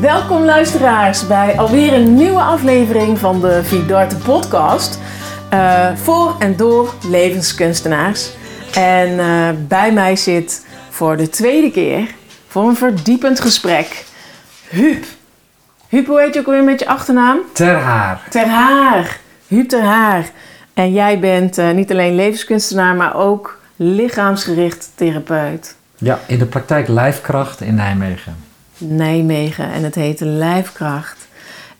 Welkom luisteraars bij alweer een nieuwe aflevering van de Vidarte podcast. Uh, voor en door levenskunstenaars. En uh, bij mij zit voor de tweede keer, voor een verdiepend gesprek, Huub. Huub, hoe heet je ook alweer met je achternaam? Ter Haar. Ter Haar. Huub Ter Haar. En jij bent uh, niet alleen levenskunstenaar, maar ook lichaamsgericht therapeut. Ja, in de praktijk Lijfkracht in Nijmegen. Nijmegen en het heette Lijfkracht.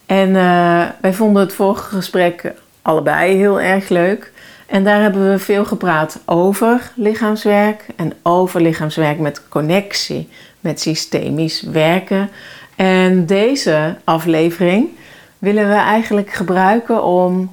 En uh, wij vonden het vorige gesprek allebei heel erg leuk. En daar hebben we veel gepraat over lichaamswerk en over lichaamswerk met connectie, met systemisch werken. En deze aflevering willen we eigenlijk gebruiken om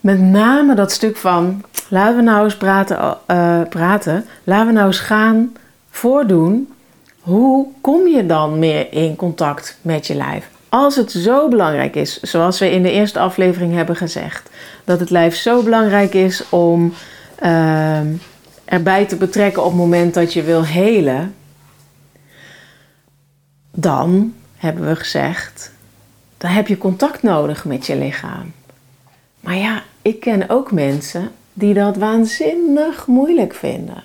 met name dat stuk van laten we nou eens praten, uh, praten laten we nou eens gaan voordoen. Hoe kom je dan meer in contact met je lijf? Als het zo belangrijk is, zoals we in de eerste aflevering hebben gezegd, dat het lijf zo belangrijk is om uh, erbij te betrekken op het moment dat je wil helen, dan hebben we gezegd, dan heb je contact nodig met je lichaam. Maar ja, ik ken ook mensen die dat waanzinnig moeilijk vinden.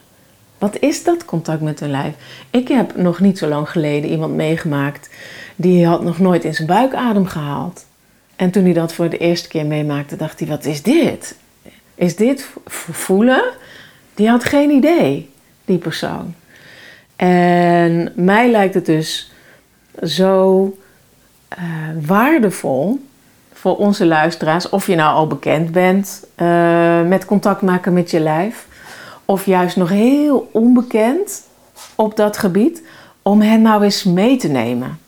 Wat is dat contact met hun lijf? Ik heb nog niet zo lang geleden iemand meegemaakt die had nog nooit in zijn buik adem gehaald. En toen hij dat voor de eerste keer meemaakte, dacht hij: wat is dit? Is dit voelen? Die had geen idee, die persoon. En mij lijkt het dus zo uh, waardevol voor onze luisteraars, of je nou al bekend bent uh, met contact maken met je lijf, of juist nog heel onbekend op dat gebied, om hen nou eens mee te nemen.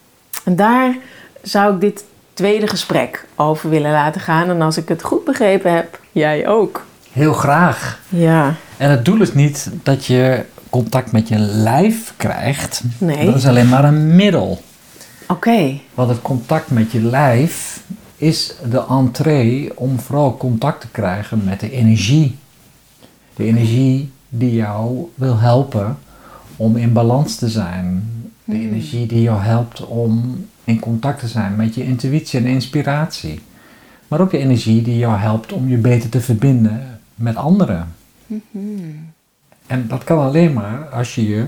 En daar zou ik dit tweede gesprek over willen laten gaan. En als ik het goed begrepen heb, jij ook. Heel graag. Ja. En het doel is niet dat je contact met je lijf krijgt. Nee. Dat is alleen maar een middel. Oké. Okay. Want het contact met je lijf is de entree om vooral contact te krijgen met de energie. De energie die jou wil helpen om in balans te zijn. De Hmm. energie die jou helpt om in contact te zijn met je intuïtie en inspiratie. Maar ook de energie die jou helpt om je beter te verbinden met anderen. Mm-hmm. En dat kan alleen maar als je je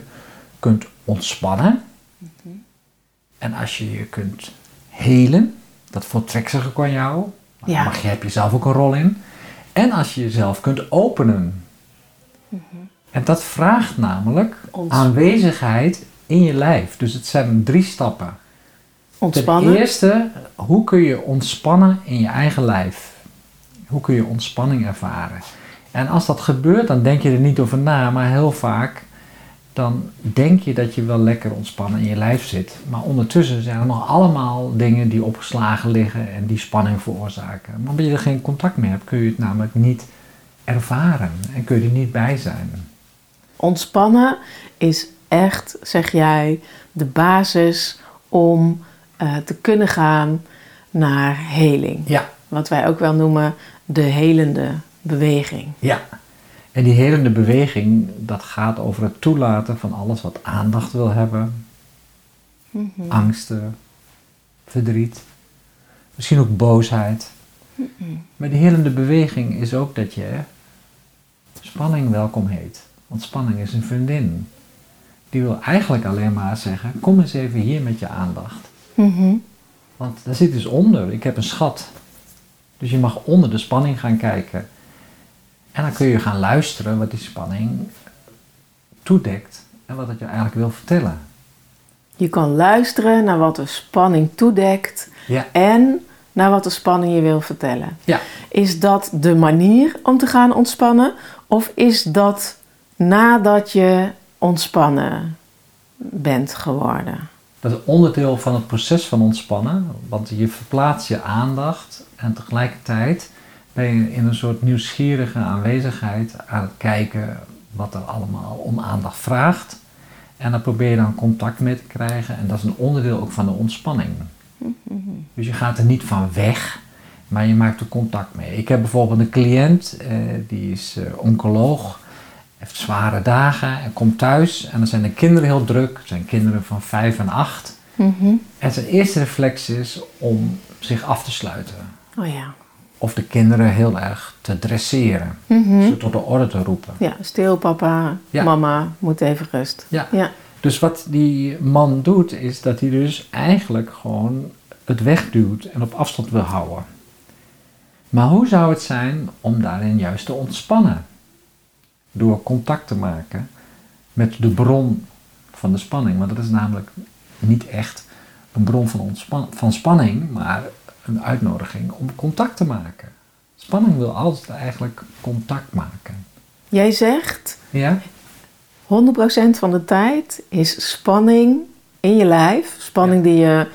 kunt ontspannen. Mm-hmm. En als je je kunt helen. Dat voltrekt zich ook aan jou. Maar Ja. mag je, heb je zelf ook een rol in. En als je jezelf kunt openen. En dat vraagt namelijk Ons- aanwezigheid in je lijf. Dus het zijn drie stappen. Ontspannen. Ten eerste, hoe kun je ontspannen in je eigen lijf? Hoe kun je ontspanning ervaren? En als dat gebeurt, dan denk je er niet over na, maar heel vaak dan denk je dat je wel lekker ontspannen in je lijf zit. Maar ondertussen zijn er nog allemaal dingen die opgeslagen liggen en die spanning veroorzaken. Maar omdat je er geen contact mee hebt, kun je het namelijk niet ervaren en kun je er niet bij zijn. Ontspannen is echt, zeg jij, de basis om eh, te kunnen gaan naar heling. Ja, Wat wij ook wel noemen de helende beweging. Ja, en die helende beweging, dat gaat over het toelaten van alles wat aandacht wil hebben. Angsten, verdriet, misschien ook boosheid. Maar die helende beweging is ook dat je spanning welkom heet. Want spanning is een vriendin. Die wil eigenlijk alleen maar zeggen, kom eens even hier met je aandacht. Mhm. Want daar zit dus onder, ik heb een schat. Dus je mag onder de spanning gaan kijken. En dan kun je gaan luisteren wat die spanning toedekt en wat het je eigenlijk wil vertellen. Je kan luisteren naar wat de spanning toedekt Ja. en naar wat de spanning je wil vertellen. Ja. Is dat de manier om te gaan ontspannen? Of is dat nadat je ontspannen bent geworden? Dat is onderdeel van het proces van ontspannen, want je verplaatst je aandacht en tegelijkertijd ben je in een soort nieuwsgierige aanwezigheid aan het kijken wat er allemaal om aandacht vraagt. En daar probeer je dan contact mee te krijgen en dat is een onderdeel ook van de ontspanning. Dus je gaat er niet van weg, maar je maakt er contact mee. Ik heb bijvoorbeeld een cliënt, eh, die is eh, oncoloog, heeft zware dagen en komt thuis en dan zijn de kinderen heel druk. Het zijn kinderen van 5 en 8. Mhm. En zijn eerste reflex is om zich af te sluiten. Oh ja. Of de kinderen heel erg te dresseren. Mhm. Ze tot de orde te roepen. Ja, stil papa, Ja. mama, moet even rust. Ja. Ja. Dus wat die man doet, is dat hij dus eigenlijk gewoon het wegduwt en op afstand wil houden. Maar hoe zou het zijn om daarin juist te ontspannen? Door contact te maken met de bron van de spanning. Want dat is namelijk niet echt een bron van, ontspan van spanning, maar een uitnodiging om contact te maken. Spanning wil altijd eigenlijk contact maken. Jij zegt, 100% Ja? van de tijd is spanning in je lijf. Spanning die je,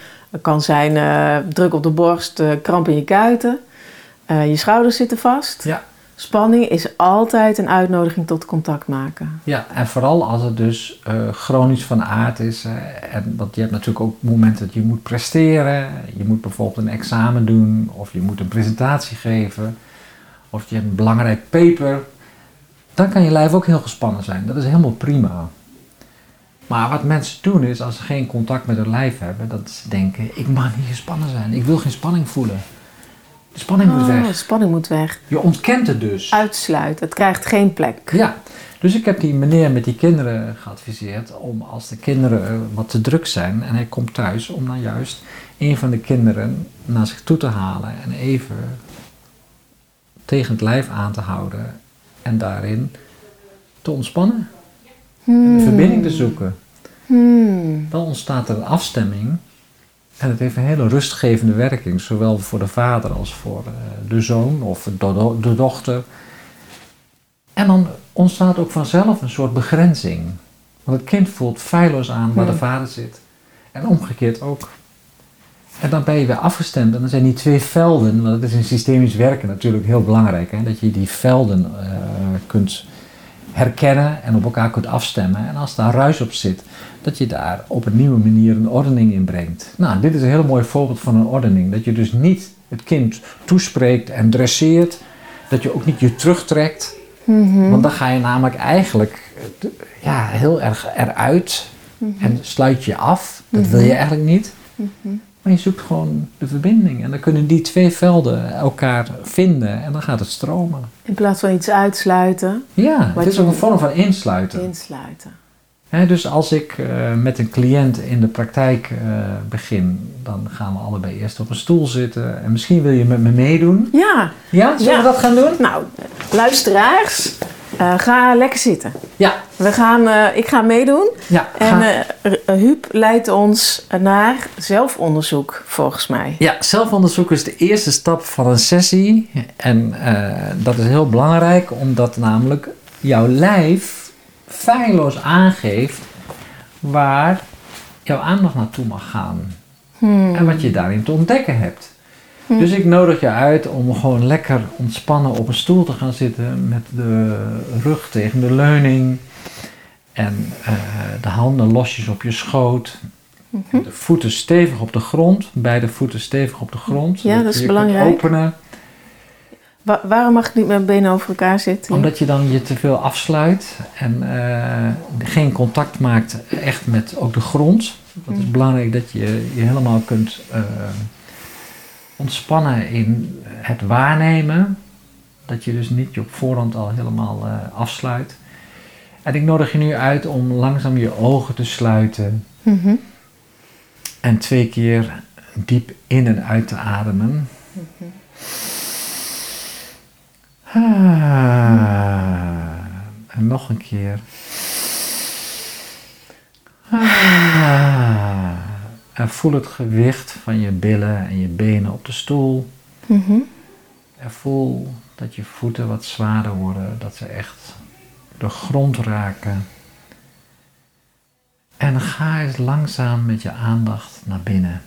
kan zijn eh, druk op de borst, eh, kramp in je kuiten. Eh, je schouders zitten vast. Ja. Spanning is altijd een uitnodiging tot contact maken. Ja, en vooral als het dus eh, chronisch van aard is. en, want je hebt natuurlijk ook momenten dat je moet presteren. Je moet bijvoorbeeld een examen doen, of je moet een presentatie geven, of je hebt een belangrijk paper. Dan kan je lijf ook heel gespannen zijn. Dat is helemaal prima. Maar wat mensen doen is, als ze geen contact met hun lijf hebben, dat ze denken: ik mag niet gespannen zijn. Ik wil geen spanning voelen. De spanning moet Oh, weg. spanning moet weg. Je ontkent het dus. Uitsluiten. Het krijgt geen plek. Ja, dus ik heb die meneer met die kinderen geadviseerd om als de kinderen wat te druk zijn en hij komt thuis, om dan juist een van de kinderen naar zich toe te halen en even tegen het lijf aan te houden en daarin te ontspannen en de verbinding te zoeken. Hmm. Dan ontstaat er een afstemming en het heeft een hele rustgevende werking, zowel voor de vader als voor eh, de zoon of de, do- de dochter. En dan ontstaat ook vanzelf een soort begrenzing. Want het kind voelt feilloos aan waar de vader zit. En omgekeerd ook. En dan ben je weer afgestemd en dan zijn die twee velden, want het is in systemisch werken natuurlijk heel belangrijk, hè, dat je die velden eh, kunt herkennen en op elkaar kunt afstemmen. En als daar ruis op zit, dat je daar op een nieuwe manier een ordening in brengt. Nou, dit is een heel mooi voorbeeld van een ordening. Dat je dus niet het kind toespreekt en dresseert. Dat je ook niet je terugtrekt. Mhm. Want dan ga je namelijk eigenlijk ja, heel erg eruit en sluit je af. Dat wil je eigenlijk niet. Maar je zoekt gewoon de verbinding. En dan kunnen die twee velden elkaar vinden en dan gaat het stromen. In plaats van iets uitsluiten, Ja, het is ook een vorm van insluiten. insluiten. Hè, dus als ik eh, met een cliënt in de praktijk eh, begin, dan gaan we allebei eerst op een stoel zitten. En misschien wil je met me meedoen. Ja, Ja, zullen Ja. we dat gaan doen? nou, luisteraars, eh, ga lekker zitten. Ja, We gaan, eh, ik ga meedoen. ja. En R- Huub leidt ons naar zelfonderzoek, volgens mij. ja, zelfonderzoek is de eerste stap van een sessie. En dat is heel belangrijk, omdat namelijk jouw lijf feilloos aangeeft waar jouw aandacht naartoe mag gaan. Hmm. En wat je daarin te ontdekken hebt. Dus ik nodig je uit om gewoon lekker ontspannen op een stoel te gaan zitten met de rug tegen de leuning en eh, de handen losjes op je schoot. De voeten stevig op de grond, beide voeten stevig op de grond. Ja, dat is belangrijk. openen, Wa- waarom mag ik niet met mijn benen over elkaar zitten? omdat je dan je te veel afsluit en eh, geen contact maakt echt met ook de grond. Dat is belangrijk dat je je helemaal kunt eh, ontspannen in het waarnemen. Dat je dus niet je op voorhand al helemaal eh, afsluit. En ik nodig je nu uit om langzaam je ogen te sluiten Mhm. en twee keer diep in en uit te ademen. Ah, en nog een keer. Ah, en voel het gewicht van je billen en je benen op de stoel. Mhm. En voel dat je voeten wat zwaarder worden, dat ze echt de grond raken. En ga eens langzaam met je aandacht naar binnen.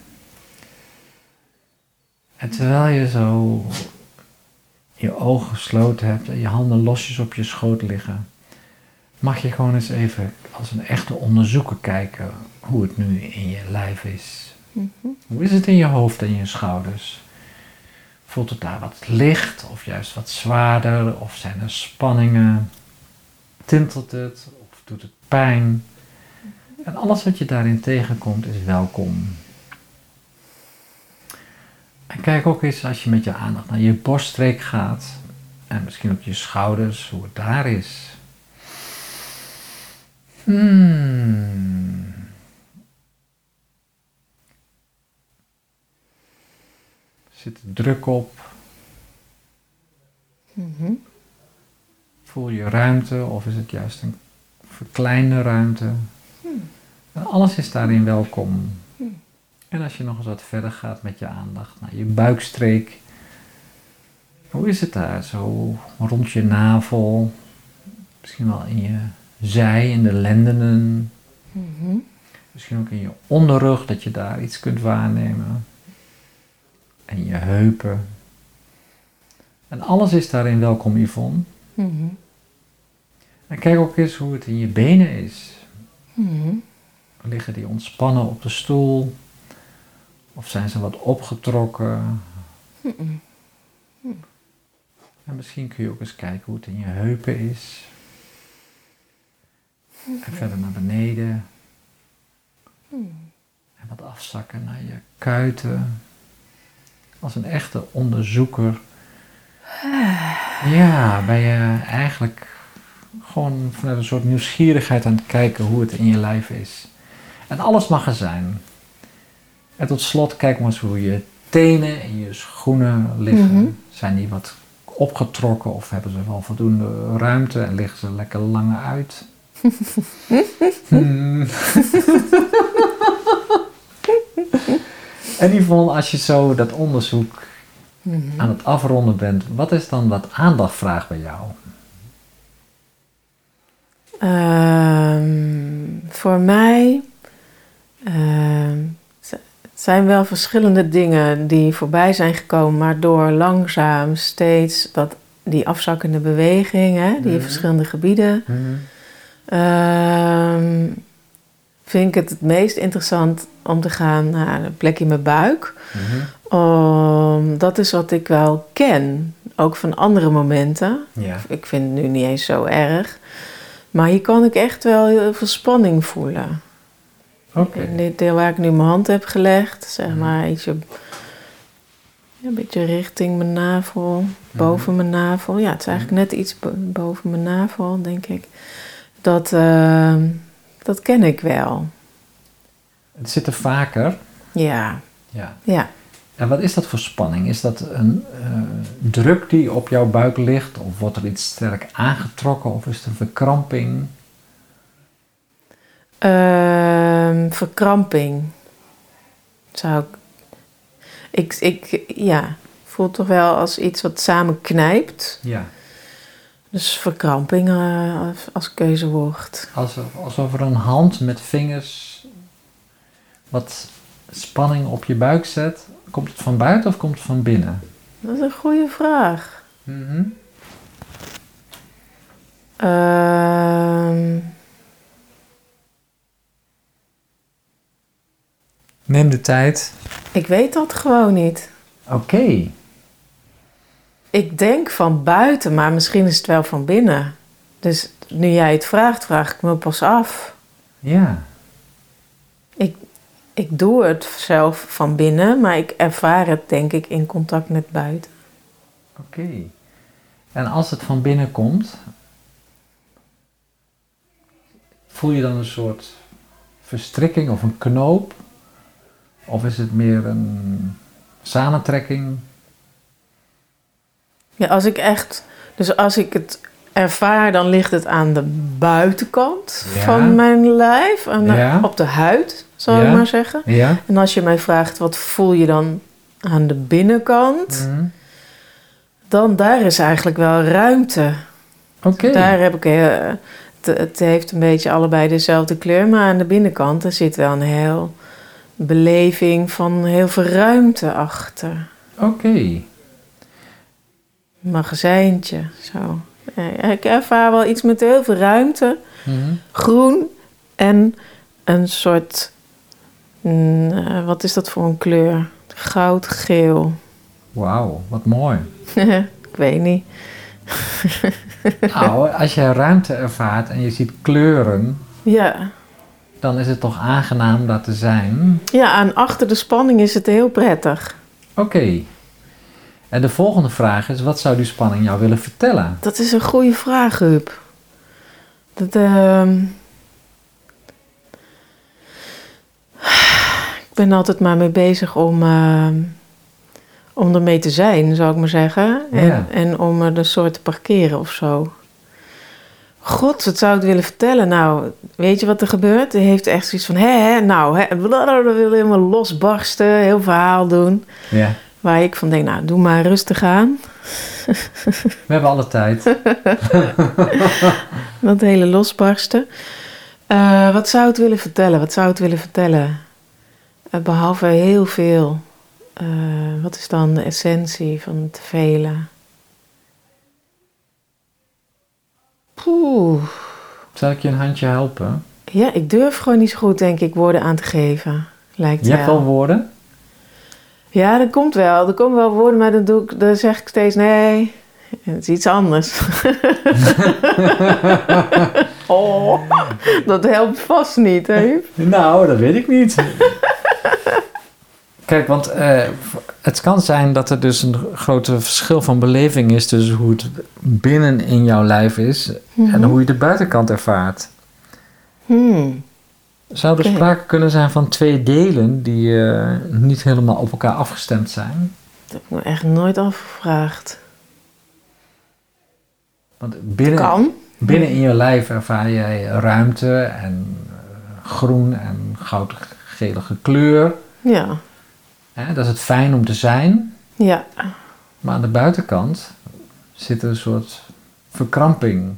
En terwijl je zo je ogen gesloten hebt en je handen losjes op je schoot liggen, mag je gewoon eens even als een echte onderzoeker kijken hoe het nu in je lijf is. Hoe is het in je hoofd en je schouders? Voelt het daar wat licht of juist wat zwaarder? Of zijn er spanningen? Tintelt het of doet het pijn? En alles wat je daarin tegenkomt is welkom. En kijk ook eens als je met je aandacht naar je borststreek gaat. En misschien ook je schouders, hoe het daar is. Hmm. Zit er druk op? Mhm. Voel je ruimte of is het juist een verkleinde ruimte? En alles is daarin welkom. En als je nog eens wat verder gaat met je aandacht naar je buikstreek. Hoe is het daar? Zo rond je navel. Misschien wel in je zij, in de lendenen. Mhm. Misschien ook in je onderrug, dat je daar iets kunt waarnemen. En je heupen. En alles is daarin welkom, Yvonne. Mhm. En kijk ook eens hoe het in je benen is. Mhm. Liggen die ontspannen op de stoel? Of zijn ze wat opgetrokken? En misschien kun je ook eens kijken hoe het in je heupen is. En verder naar beneden. En wat afzakken naar je kuiten. Als een echte onderzoeker. Ja, ben je eigenlijk gewoon vanuit een soort nieuwsgierigheid aan het kijken hoe het in je lijf is. En alles mag er zijn. En tot slot kijk maar eens hoe je tenen en je schoenen liggen. Mhm. Zijn die wat opgetrokken of hebben ze wel voldoende ruimte en liggen ze lekker lang uit? Hmm. en Yvonne, als je zo dat onderzoek Mhm. aan het afronden bent, wat is dan wat aandacht vraagt bij jou? Ehm, voor mij ehm, het zijn wel verschillende dingen die voorbij zijn gekomen, maar door langzaam steeds dat, die afzakkende beweging, hè, die Mhm. verschillende gebieden, ehm, vind ik het het meest interessant om te gaan naar een plek in mijn buik. Om, dat is wat ik wel ken, ook van andere momenten. Ja. Ik vind het nu niet eens zo erg. Maar hier kan ik echt wel heel veel spanning voelen. Oké. In dit deel waar ik nu mijn hand heb gelegd, zeg Mhm. maar ietsje, een beetje richting mijn navel, boven mijn navel. Ja, het is eigenlijk net iets bo- boven mijn navel, denk ik. Dat, ehm, dat ken ik wel. Het zit er vaker. Ja, Ja. ja. En wat is dat voor spanning? Is dat een eh, druk die op jouw buik ligt? Of wordt er iets sterk aangetrokken? Of is het een verkramping? Ehm, verkramping. Zou ik... Ik, ik ja, voel toch wel als iets wat samen knijpt. Ja. Dus verkramping eh, als- keuzewoord. Alsof, alsof er een hand met vingers wat spanning op je buik zet. Komt het van buiten of komt het van binnen? Dat is een goede vraag. Mhm. Ehm, Neem de tijd. ik weet dat gewoon niet. Oké. Ik denk van buiten, maar misschien is het wel van binnen. Dus nu jij het vraagt, vraag ik me pas af. Ja. Ik doe het zelf van binnen, maar ik ervaar het denk ik in contact met buiten. Oké. En als het van binnen komt, voel je dan een soort verstrikking of een knoop? Of is het meer een samentrekking? Ja, als ik echt, dus als ik het ervaar, dan ligt het aan de buitenkant Ja. van mijn lijf, de- Ja. op de huid, zal ik maar zeggen. En als je mij vraagt, wat voel je dan aan de binnenkant? Mhm. Dan daar is eigenlijk wel ruimte. Oké. Daar heb ik, eh, het, het heeft een beetje allebei dezelfde kleur, maar aan de binnenkant er zit wel een heel beleving van heel veel ruimte achter. Oké. Magazijntje, zo. Eh, Ik ervaar wel iets met heel veel ruimte, Mhm. groen en een soort, mm, eh, wat is dat voor een kleur? Goudgeel. Wauw, wat mooi. ik weet niet. Nou, als je ruimte ervaart en je ziet kleuren, Ja, dan is het toch aangenaam dat te zijn. Ja, en achter de spanning is het heel prettig. Oké. En de volgende vraag is, wat zou die spanning jou willen vertellen? Dat is een goede vraag, Huub. Dat, ehm, Ik ben altijd maar mee bezig om, ehm, om ermee te zijn, zou ik maar zeggen. En, Ja. en om er een soort te parkeren of zo. God, wat zou ik willen vertellen? Nou, weet je wat er gebeurt? Hij heeft echt zoiets van, hè, hè nou, hè, wil helemaal losbarsten, heel verhaal doen. Ja. Waar ik van denk, nou, doe maar rustig aan. We hebben alle tijd. Dat hele losbarsten. Eh, wat zou het willen vertellen? Wat zou het willen vertellen? Eh, behalve heel veel. Eh, wat is dan de essentie van het vele? Poeh. Zal ik je een handje helpen? Ja, ik durf gewoon niet zo goed, denk ik, woorden aan te geven. Lijkt Je hebt wel woorden? Ja, dat komt wel. Er komen wel woorden, maar dan, doe ik, dan zeg ik steeds nee. Het is iets anders. oh, dat helpt vast niet, hè? Nou, dat weet ik niet. Kijk, want eh, het kan zijn dat er dus een grote verschil van beleving is tussen hoe het binnen in jouw lijf is en hoe je de buitenkant ervaart. Hmm. Zou er sprake kunnen zijn van twee delen die eh, niet helemaal op elkaar afgestemd zijn? Dat heb ik me echt nooit afgevraagd. Want binnen, Kan. binnen in je lijf ervaar jij ruimte en eh, groen en goudgelige kleur. Ja. Hè? Dat is het fijn om te zijn. Ja. Maar aan de buitenkant zit er een soort verkramping.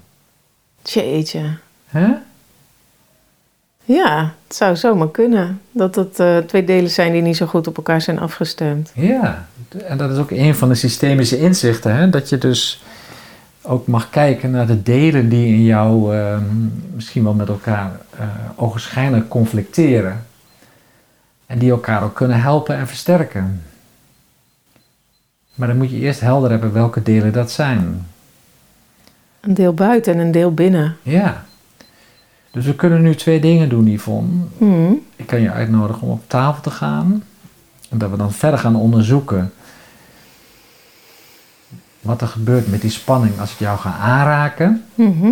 Jeetje. Hè? Ja, het zou zomaar kunnen. Dat het eh, twee delen zijn die niet zo goed op elkaar zijn afgestemd. Ja, en dat is ook een van de systemische inzichten. Hè? Dat je dus ook mag kijken naar de delen die in jou ehm, misschien wel met elkaar eh ogenschijnlijk conflicteren. En die elkaar ook kunnen helpen en versterken. Maar dan moet je eerst helder hebben welke delen dat zijn. Een deel buiten en een deel binnen. Ja. Dus we kunnen nu twee dingen doen, Yvonne. Hmm. Ik kan je uitnodigen om op tafel te gaan. En dat we dan verder gaan onderzoeken. Wat er gebeurt met die spanning als ik jou ga aanraken. Mhm.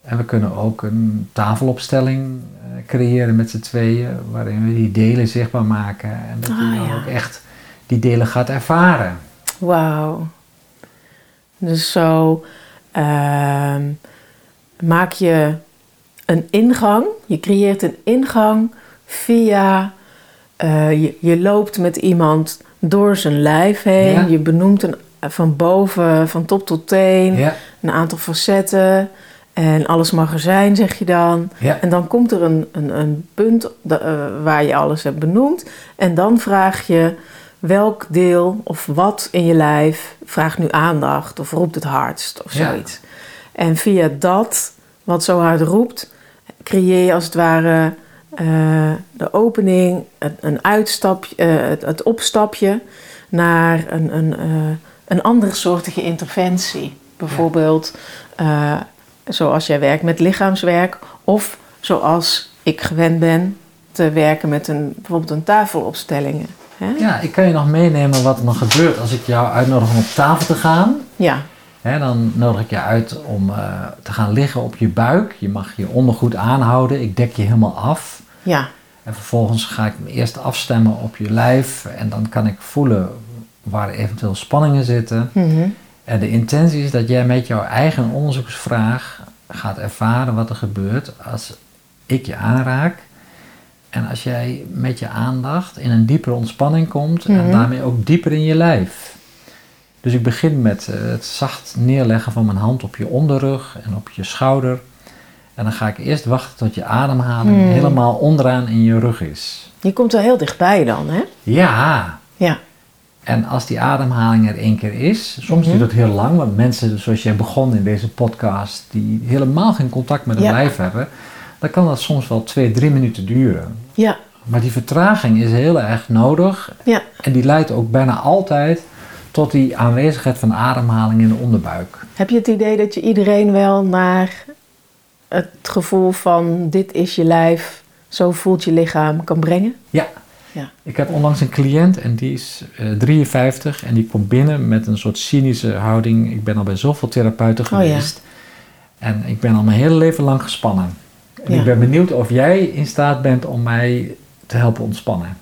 En we kunnen ook een tafelopstelling eh, creëren met z'n tweeën. Waarin we die delen zichtbaar maken. En dat je Ah, dan ja. ook echt die delen gaat ervaren. Wauw. Dus zo ehm, maak je een ingang. Je creëert een ingang via. eh, je, je loopt met iemand door zijn lijf heen. Ja. Je benoemt een, van boven, van top tot teen, Ja, een aantal facetten. En alles mag er zijn, zeg je dan. ja, En dan komt er een, een, een punt eh, waar je alles hebt benoemd. En dan vraag je welk deel of wat in je lijf vraagt nu aandacht of roept het hardst of zoiets. En via dat, wat zo hard roept, creëer je als het ware eh, de opening, een, een uitstapje, eh, het, het opstapje naar een, een, eh, een andere soortige interventie. Bijvoorbeeld zoals jij werkt met lichaamswerk of zoals ik gewend ben te werken met een, bijvoorbeeld een tafelopstellingen. Hè? ja, ik kan je nog meenemen wat er nog gebeurt als ik jou uitnodig om op tafel te gaan. Ja. Dan nodig ik je uit om eh, te gaan liggen op je buik. Je mag je ondergoed aanhouden. Ik dek je helemaal af. ja. En vervolgens ga ik me eerst afstemmen op je lijf. En dan kan ik voelen waar eventueel spanningen zitten. Mhm. En de intentie is dat jij met jouw eigen onderzoeksvraag gaat ervaren wat er gebeurt als ik je aanraak. En als jij met je aandacht in een diepere ontspanning komt en Mhm. daarmee ook dieper in je lijf. Dus ik begin met eh, het zacht neerleggen van mijn hand op je onderrug en op je schouder. En dan ga ik eerst wachten tot je ademhaling Hmm. helemaal onderaan in je rug is. Je komt er heel dichtbij dan, hè? Ja, Ja. en als die ademhaling er één keer is, soms Mhm. duurt het heel lang, want mensen zoals jij begon in deze podcast, die helemaal geen contact met hun Ja. lijf hebben, dan kan dat soms wel twee, drie minuten duren. Ja. Maar die vertraging is heel erg nodig Ja. en die leidt ook bijna altijd tot die aanwezigheid van ademhaling in de onderbuik. Heb je het idee dat je iedereen wel naar het gevoel van dit is je lijf, zo voelt je lichaam kan brengen? Ja. Ja. Ik heb onlangs een cliënt en die is eh 53 en die komt binnen met een soort cynische houding. Ik ben al bij zoveel therapeuten Oh ja. geweest en ik ben al mijn hele leven lang gespannen. En Ja. ik ben benieuwd of jij in staat bent om mij te helpen ontspannen.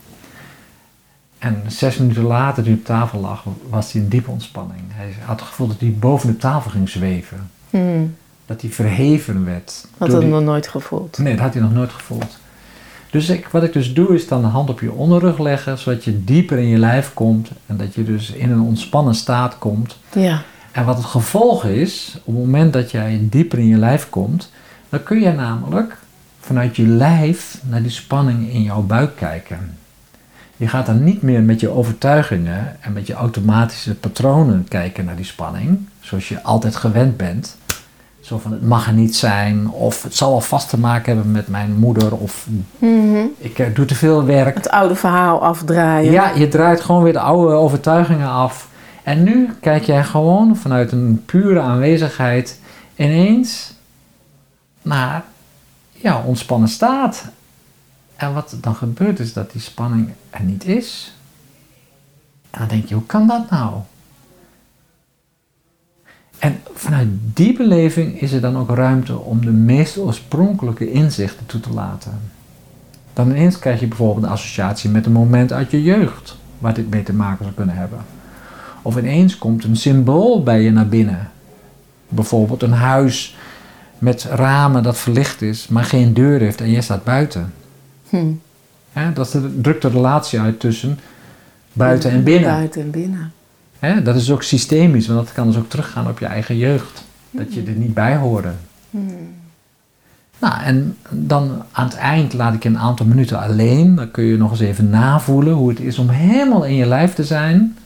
En zes minuten later, toen hij op tafel lag, was hij in diepe ontspanning. Hij had het gevoel dat hij boven de tafel ging zweven. Hmm. Dat hij verheven werd. Had die- nog nooit gevoeld. Nee, dat had hij nog nooit gevoeld. Dus ik, wat ik dus doe, is dan de hand op je onderrug leggen, zodat je dieper in je lijf komt en dat je dus in een ontspannen staat komt. Ja. En wat het gevolg is, op het moment dat jij dieper in je lijf komt, dan kun je namelijk vanuit je lijf naar die spanning in jouw buik kijken. Je gaat dan niet meer met je overtuigingen en met je automatische patronen kijken naar die spanning, zoals je altijd gewend bent. Zo van het mag er niet zijn, of het zal wel vast te maken hebben met mijn moeder, of Mhm. ik eh, doe te veel werk. Het oude verhaal afdraaien. Ja, je draait gewoon weer de oude overtuigingen af. En nu kijk jij gewoon vanuit een pure aanwezigheid ineens naar ja, ontspannen staat. En wat dan gebeurt is dat die spanning er niet is. En dan denk je, hoe kan dat nou? En vanuit die beleving is er dan ook ruimte om de meest oorspronkelijke inzichten toe te laten. Dan ineens krijg je bijvoorbeeld een associatie met een moment uit je jeugd, waar dit mee te maken zou kunnen hebben. Of ineens komt een symbool bij je naar binnen. Bijvoorbeeld een huis met ramen dat verlicht is, maar geen deur heeft en jij staat buiten. Hm. Dat drukt de relatie uit tussen buiten en binnen. Buiten en binnen. Hè, dat is ook systemisch, want dat kan dus ook teruggaan op je eigen jeugd. Dat je er niet bij hoorde. Nou, en dan aan het eind laat ik je een aantal minuten alleen. Dan kun je nog eens even navoelen hoe het is om helemaal in je lijf te zijn.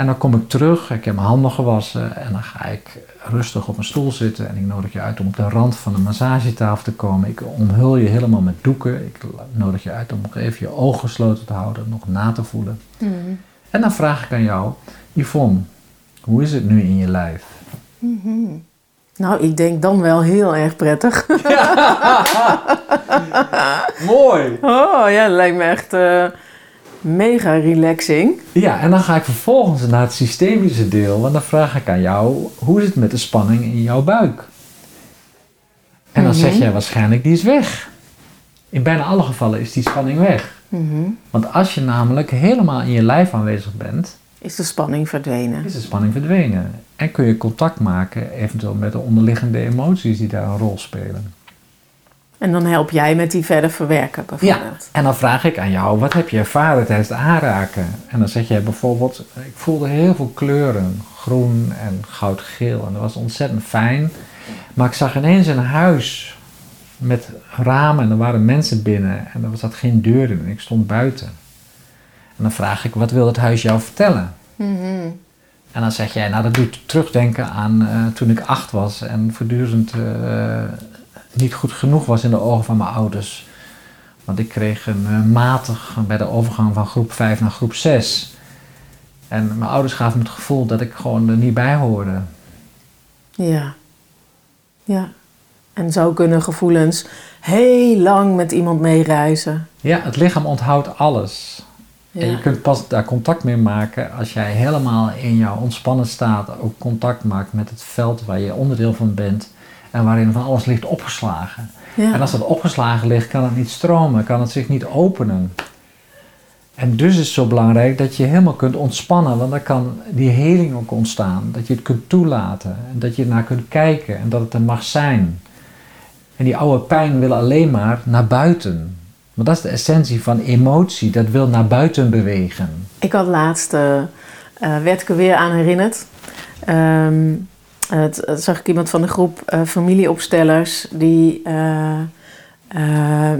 En dan kom ik terug, ik heb mijn handen gewassen en dan ga ik rustig op een stoel zitten. En ik nodig je uit om op de rand van een massagetafel te komen. Ik omhul je helemaal met doeken. Ik nodig je uit om nog even je ogen gesloten te houden, nog na te voelen. Mhm. En dan vraag ik aan jou, Yvonne, hoe is het nu in je lijf? Mhm. Nou, ik denk dan wel heel erg prettig. Mooi! Oh ja, dat lijkt me echt eh, mega relaxing. Ja, en dan ga ik vervolgens naar het systemische deel, want dan vraag ik aan jou, hoe is het met de spanning in jouw buik? En dan zeg Mhm. jij waarschijnlijk, die is weg. In bijna alle gevallen is die spanning weg. Mhm. Want als je namelijk helemaal in je lijf aanwezig bent, Is de spanning verdwenen. is de spanning verdwenen. En kun je contact maken, eventueel met de onderliggende emoties die daar een rol spelen. En dan help jij met die verder verwerken bijvoorbeeld. En dan vraag ik aan jou, wat heb je ervaren tijdens het aanraken? En dan zeg jij bijvoorbeeld, ik voelde heel veel kleuren, groen en goudgeel. En dat was ontzettend fijn. Maar ik zag ineens een huis met ramen en er waren mensen binnen. En er zat geen deur in en ik stond buiten. En dan vraag ik, wat wil het huis jou vertellen? Mhm. En dan zeg jij, nou dat doet terugdenken aan eh, toen ik acht was en voortdurend eh, niet goed genoeg was in de ogen van mijn ouders. Want ik kreeg een eh, matig bij de overgang van groep 5 naar groep 6. En mijn ouders gaven me het gevoel dat ik gewoon er niet bij hoorde. Ja. Ja. En zo kunnen gevoelens heel lang met iemand meereizen. Ja, het lichaam onthoudt alles. En je kunt pas daar contact mee maken als jij helemaal in jouw ontspannen staat ook contact maakt met het veld waar je onderdeel van bent en waarin van alles ligt opgeslagen. Ja. En als dat opgeslagen ligt, kan het niet stromen, kan het zich niet openen. En dus is het zo belangrijk dat je helemaal kunt ontspannen, want dan kan die heling ook ontstaan. Dat je het kunt toelaten, en dat je ernaar kunt kijken en dat het er mag zijn. En die oude pijn wil alleen maar naar buiten. Want dat is de essentie van emotie, dat wil naar buiten bewegen. Ik had laatst, eh, werd ik er weer aan herinnerd. Het zag ik iemand van de groep eh, familieopstellers die eh, eh,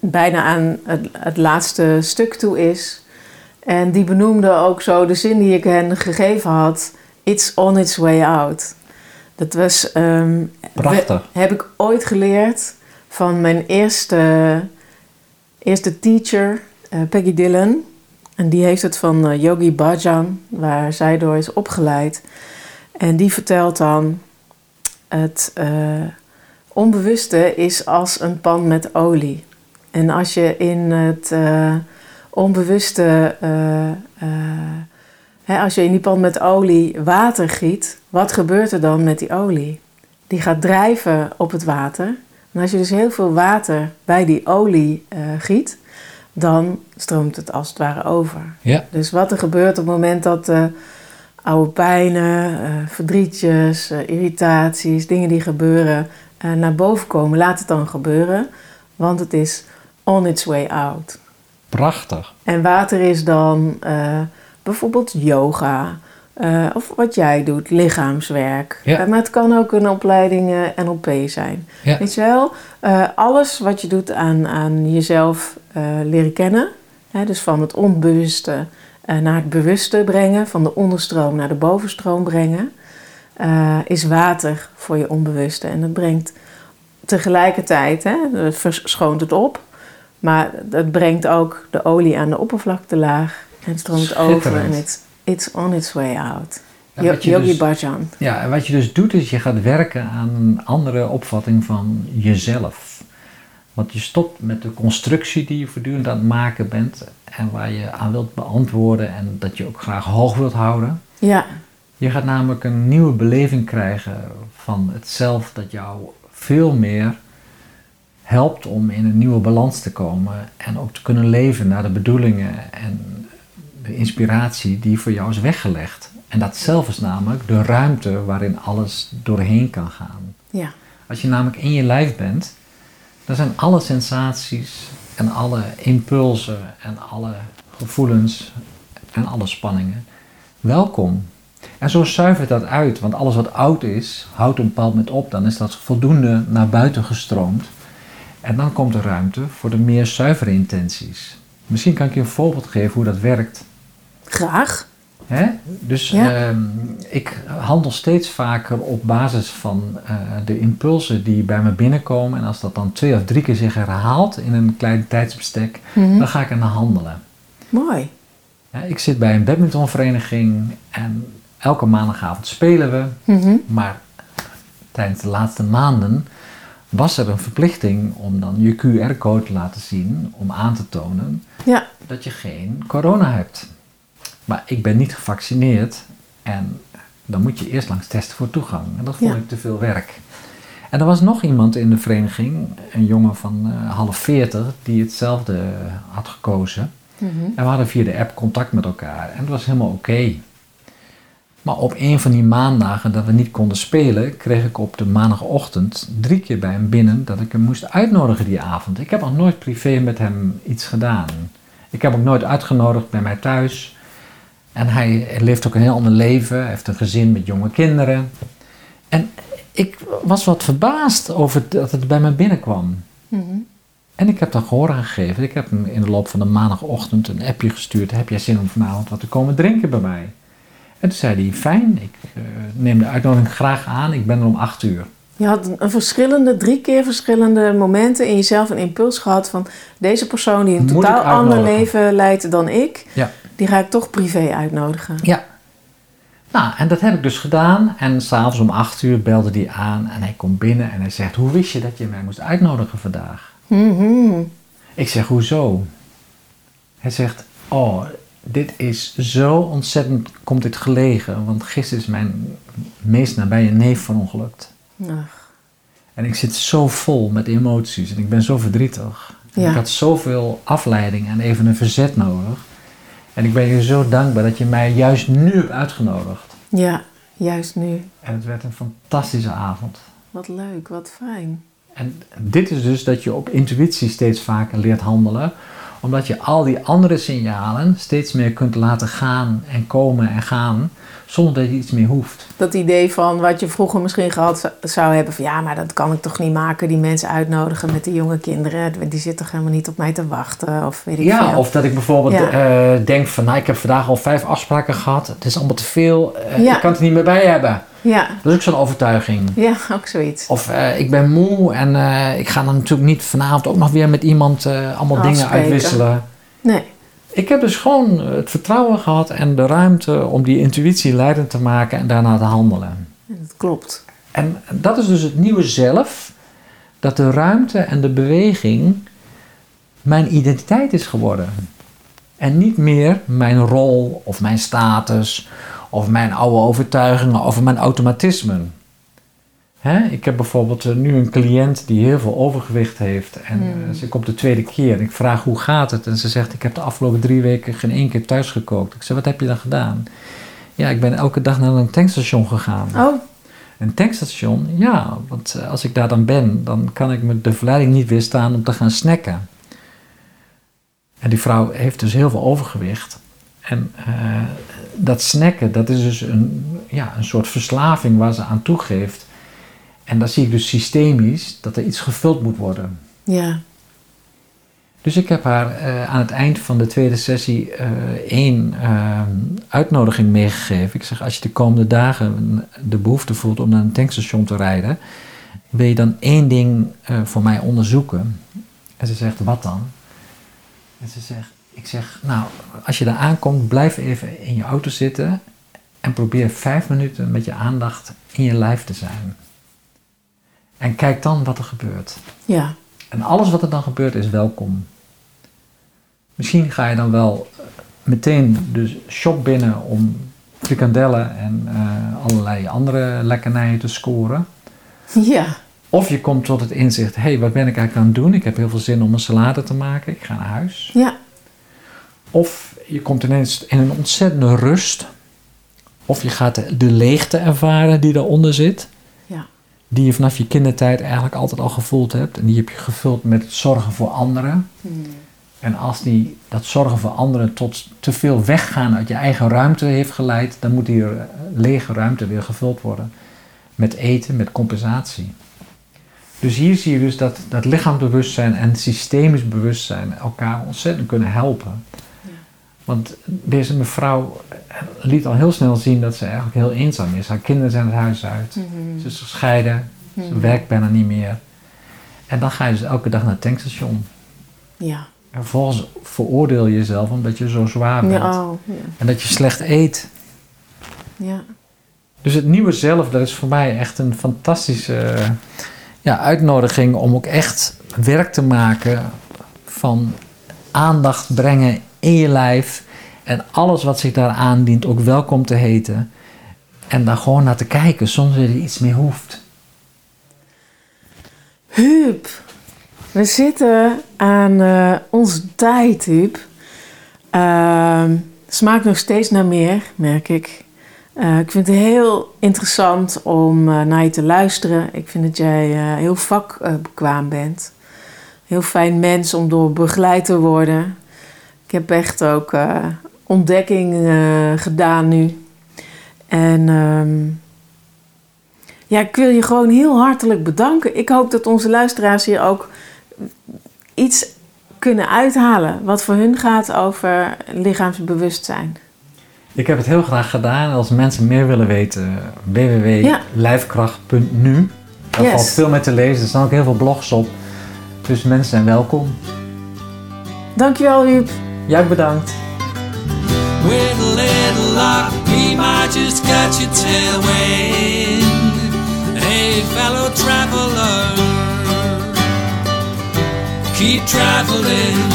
bijna aan het, het laatste stuk toe is. En die benoemde ook zo de zin die ik hen gegeven had: It's on its way out. Dat was, ehm, Prachtig. we- heb ik ooit geleerd van mijn eerste, eerste teacher, Peggy Dillon. En die heeft het van Yogi Bhajan, waar zij door is opgeleid. En die vertelt dan: het, eh, onbewuste is als een pan met olie. En als je in het uh, onbewuste, uh, hè, als je in die pan met olie water giet, wat gebeurt er dan met die olie? Die gaat drijven op het water. En als je dus heel veel water bij die olie giet, dan stroomt het als het ware over. Ja. Dus wat er gebeurt op het moment dat oude pijnen, verdrietjes, irritaties, dingen die gebeuren, naar boven komen, laat het dan gebeuren. Want het is on its way out. Prachtig. En water is dan bijvoorbeeld yoga. Of wat jij doet, lichaamswerk. Ja. Maar het kan ook een opleiding NLP zijn. Ja. Weet je wel, alles wat je doet aan, aan jezelf leren kennen. Hè, dus van het onbewuste naar het bewuste brengen. Van de onderstroom naar de bovenstroom brengen. is water voor je onbewuste. En dat brengt tegelijkertijd, hè, het verschoont het op. Maar het brengt ook de olie aan de oppervlaktelaag. En het stroomt over en it's, it's on its way out. Ja, Yogi dus- Bhajan. Ja, en wat je dus doet is je gaat werken aan een andere opvatting van jezelf. Want je stopt met de constructie die je voortdurend aan het maken bent en waar je aan wilt beantwoorden en dat je ook graag hoog wilt houden. Ja, Je gaat namelijk een nieuwe beleving krijgen van het zelf dat jou veel meer helpt om in een nieuwe balans te komen en ook te kunnen leven naar de bedoelingen en de inspiratie die voor jou is weggelegd. En dat zelf is namelijk de ruimte waarin alles doorheen kan gaan. ja, Als je namelijk in je lijf bent, dan zijn alle sensaties en alle impulsen en alle gevoelens en alle spanningen welkom. En zo zuivert dat uit, want alles wat oud is, houdt een bepaald moment op. Dan is dat voldoende naar buiten gestroomd. En dan komt er ruimte voor de meer zuivere intenties. Misschien kan ik je een voorbeeld geven hoe dat werkt. graag. Hè? Dus Ja. ehm, ik handel steeds vaker op basis van eh, de impulsen die bij me binnenkomen. En als dat dan twee of drie keer zich herhaalt in een klein tijdsbestek, Mhm. dan ga ik ernaar handelen. Mooi. Hè, ik zit bij een badmintonvereniging en elke maandagavond spelen we. Mhm. Maar tijdens de laatste maanden was er een verplichting om dan je QR-code te laten zien om aan te tonen Ja, dat je geen corona hebt. Maar ik ben niet gevaccineerd en dan moet je eerst langs testen voor toegang. En dat vond Ja. ik te veel werk. En er was nog iemand in de vereniging, een jongen van eh, half veertig, die hetzelfde had gekozen. Mhm. En we hadden via de app contact met elkaar en het was helemaal oké. Maar op een van die maandagen dat we niet konden spelen, kreeg ik op de maandagochtend drie keer bij hem binnen dat ik hem moest uitnodigen die avond. Ik heb nog nooit privé met hem iets gedaan. Ik heb ook nooit uitgenodigd bij mij thuis. En hij leeft ook een heel ander leven, hij heeft een gezin met jonge kinderen. En ik was wat verbaasd over dat het bij mij binnenkwam. Mhm. En ik heb daar gehoor aan gegeven. Ik heb hem in de loop van de maandagochtend een appje gestuurd. Heb jij zin om vanavond wat te komen drinken bij mij? En toen zei hij, fijn, ik eh, neem de uitnodiging graag aan. Ik ben er om acht uur. Je had een verschillende, drie keer verschillende momenten in jezelf een impuls gehad van deze persoon die een Moet totaal ander leven leidt dan ik, Ja. Die ga ik toch privé uitnodigen. Ja. Nou, en dat heb ik dus gedaan. En s'avonds om acht uur belde hij aan en hij komt binnen en hij zegt, hoe wist je dat je mij moest uitnodigen vandaag? Mhm. Ik zeg, hoezo? Hij zegt, oh, dit is zo ontzettend, komt dit gelegen. Want gisteren is mijn meest nabije neef verongelukt. Ach, En ik zit zo vol met emoties en ik ben zo verdrietig. Ja. Ik had zoveel afleiding en even een verzet nodig. En ik ben je zo dankbaar dat je mij juist nu hebt uitgenodigd. ja, juist nu. En het werd een fantastische avond. Wat leuk, wat fijn. En dit is dus dat je op intuïtie steeds vaker leert handelen, omdat je al die andere signalen steeds meer kunt laten gaan en komen en gaan, zonder dat je iets meer hoeft. Dat idee van wat je vroeger misschien gehad zou- hebben van ja, maar dat kan ik toch niet maken, die mensen uitnodigen met die jonge kinderen, die zitten toch helemaal niet op mij te wachten of weet ik Ja, veel. of dat ik bijvoorbeeld Ja. eh, denk van, nou, ik heb vandaag al vijf afspraken gehad, het is allemaal te veel, Ja. ik kan het er niet meer bij hebben. Ja, Dat is ook zo'n overtuiging. ja, ook zoiets. Of eh, ik ben moe en eh, ik ga dan natuurlijk niet vanavond ook nog weer met iemand eh, allemaal dingen Afspreken. uitwisselen. Nee, Ik heb dus gewoon het vertrouwen gehad en de ruimte om die intuïtie leidend te maken en daarna te handelen. dat klopt. En dat is dus het nieuwe zelf. dat de ruimte en de beweging mijn identiteit is geworden. En niet meer mijn rol of mijn status of mijn oude overtuigingen of mijn automatismen. Hè? Ik heb bijvoorbeeld eh, nu een cliënt die heel veel overgewicht heeft. En Hmm. eh, ze komt de tweede keer. Ik vraag hoe gaat het? En ze zegt: Ik heb de afgelopen drie weken geen één keer thuis gekookt. Ik zeg: Wat heb je dan gedaan? Ja, ik ben elke dag naar een tankstation gegaan. Oh, Een tankstation, ja, want eh, als ik daar dan ben, dan kan ik me de verleiding niet weerstaan om te gaan snacken. En die vrouw heeft dus heel veel overgewicht. En dat snacken, dat is dus een, ja, een soort verslaving waar ze aan toegeeft. En dan zie ik dus systemisch dat er iets gevuld moet worden. ja. Dus ik heb haar eh, aan het eind van de tweede sessie eh, één eh, uitnodiging meegegeven. Ik zeg, als je de komende dagen de behoefte voelt om naar een tankstation te rijden, wil je dan één ding voor mij onderzoeken? En ze zegt, wat dan? En ze zegt, ik zeg, nou, als je daar aankomt, blijf even in je auto zitten en probeer vijf minuten met je aandacht in je lijf te zijn. En kijk dan wat er gebeurt. Ja. En alles wat er dan gebeurt is welkom. Misschien ga je dan wel eh, meteen de shop binnen om frikandellen en eh, allerlei andere lekkernijen te scoren. Ja. Of je komt tot het inzicht, hé, hey, wat ben ik eigenlijk aan het doen? Ik heb heel veel zin om een salade te maken, ik ga naar huis. Ja. Of je komt ineens in een ontzettende rust. Of je gaat de, de leegte ervaren die daaronder zit. Ja. Die je vanaf je kindertijd eigenlijk altijd al gevoeld hebt. En die heb je gevuld met het zorgen voor anderen. En als die, dat zorgen voor anderen tot te veel weggaan uit je eigen ruimte heeft geleid, dan moet die eh, lege ruimte weer gevuld worden. Met eten, met compensatie. Dus hier zie je dus dat, dat lichaamsbewustzijn en systemisch bewustzijn elkaar ontzettend kunnen helpen. Want deze mevrouw liet al heel snel zien dat ze eigenlijk heel eenzaam is. Haar kinderen zijn het huis uit. Ze is gescheiden. Ze werkt bijna niet meer. En dan ga je dus elke dag naar het tankstation. Ja. En vervolgens veroordeel je jezelf omdat je zo zwaar bent. Ja. Oh, ja. En dat je slecht eet. Ja. Dus het nieuwe zelf, dat is voor mij echt een fantastische ja, uitnodiging om ook echt werk te maken van aandacht brengen in je lijf. En alles wat zich daar aandient ook welkom te heten. En daar gewoon naar te kijken, zonder dat er iets meer hoeft. Huub, we zitten aan eh, onze tijd, Huub. Ehm, smaakt nog steeds naar meer, merk ik. Eh, ik vind het heel interessant om eh, naar je te luisteren. Ik vind dat jij heel vakbekwaam bent. Heel fijn mens om door begeleid te worden. Ik heb echt ook eh, ontdekking eh, gedaan nu. En ehm, ja, ik wil je gewoon heel hartelijk bedanken. Ik hoop dat onze luisteraars hier ook iets kunnen uithalen. Wat voor hun gaat over lichaamsbewustzijn. Ik heb het heel graag gedaan. Als mensen meer willen weten, www.lijfkracht.nu. Daar Yes. valt veel mee te lezen. Er staan ook heel veel blogs op. Dus mensen zijn welkom. Dankjewel, Huub. Jij bedankt. With a little luck, we might just catch a tailwind. Hey, fellow traveler, keep traveling,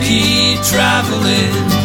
keep traveling.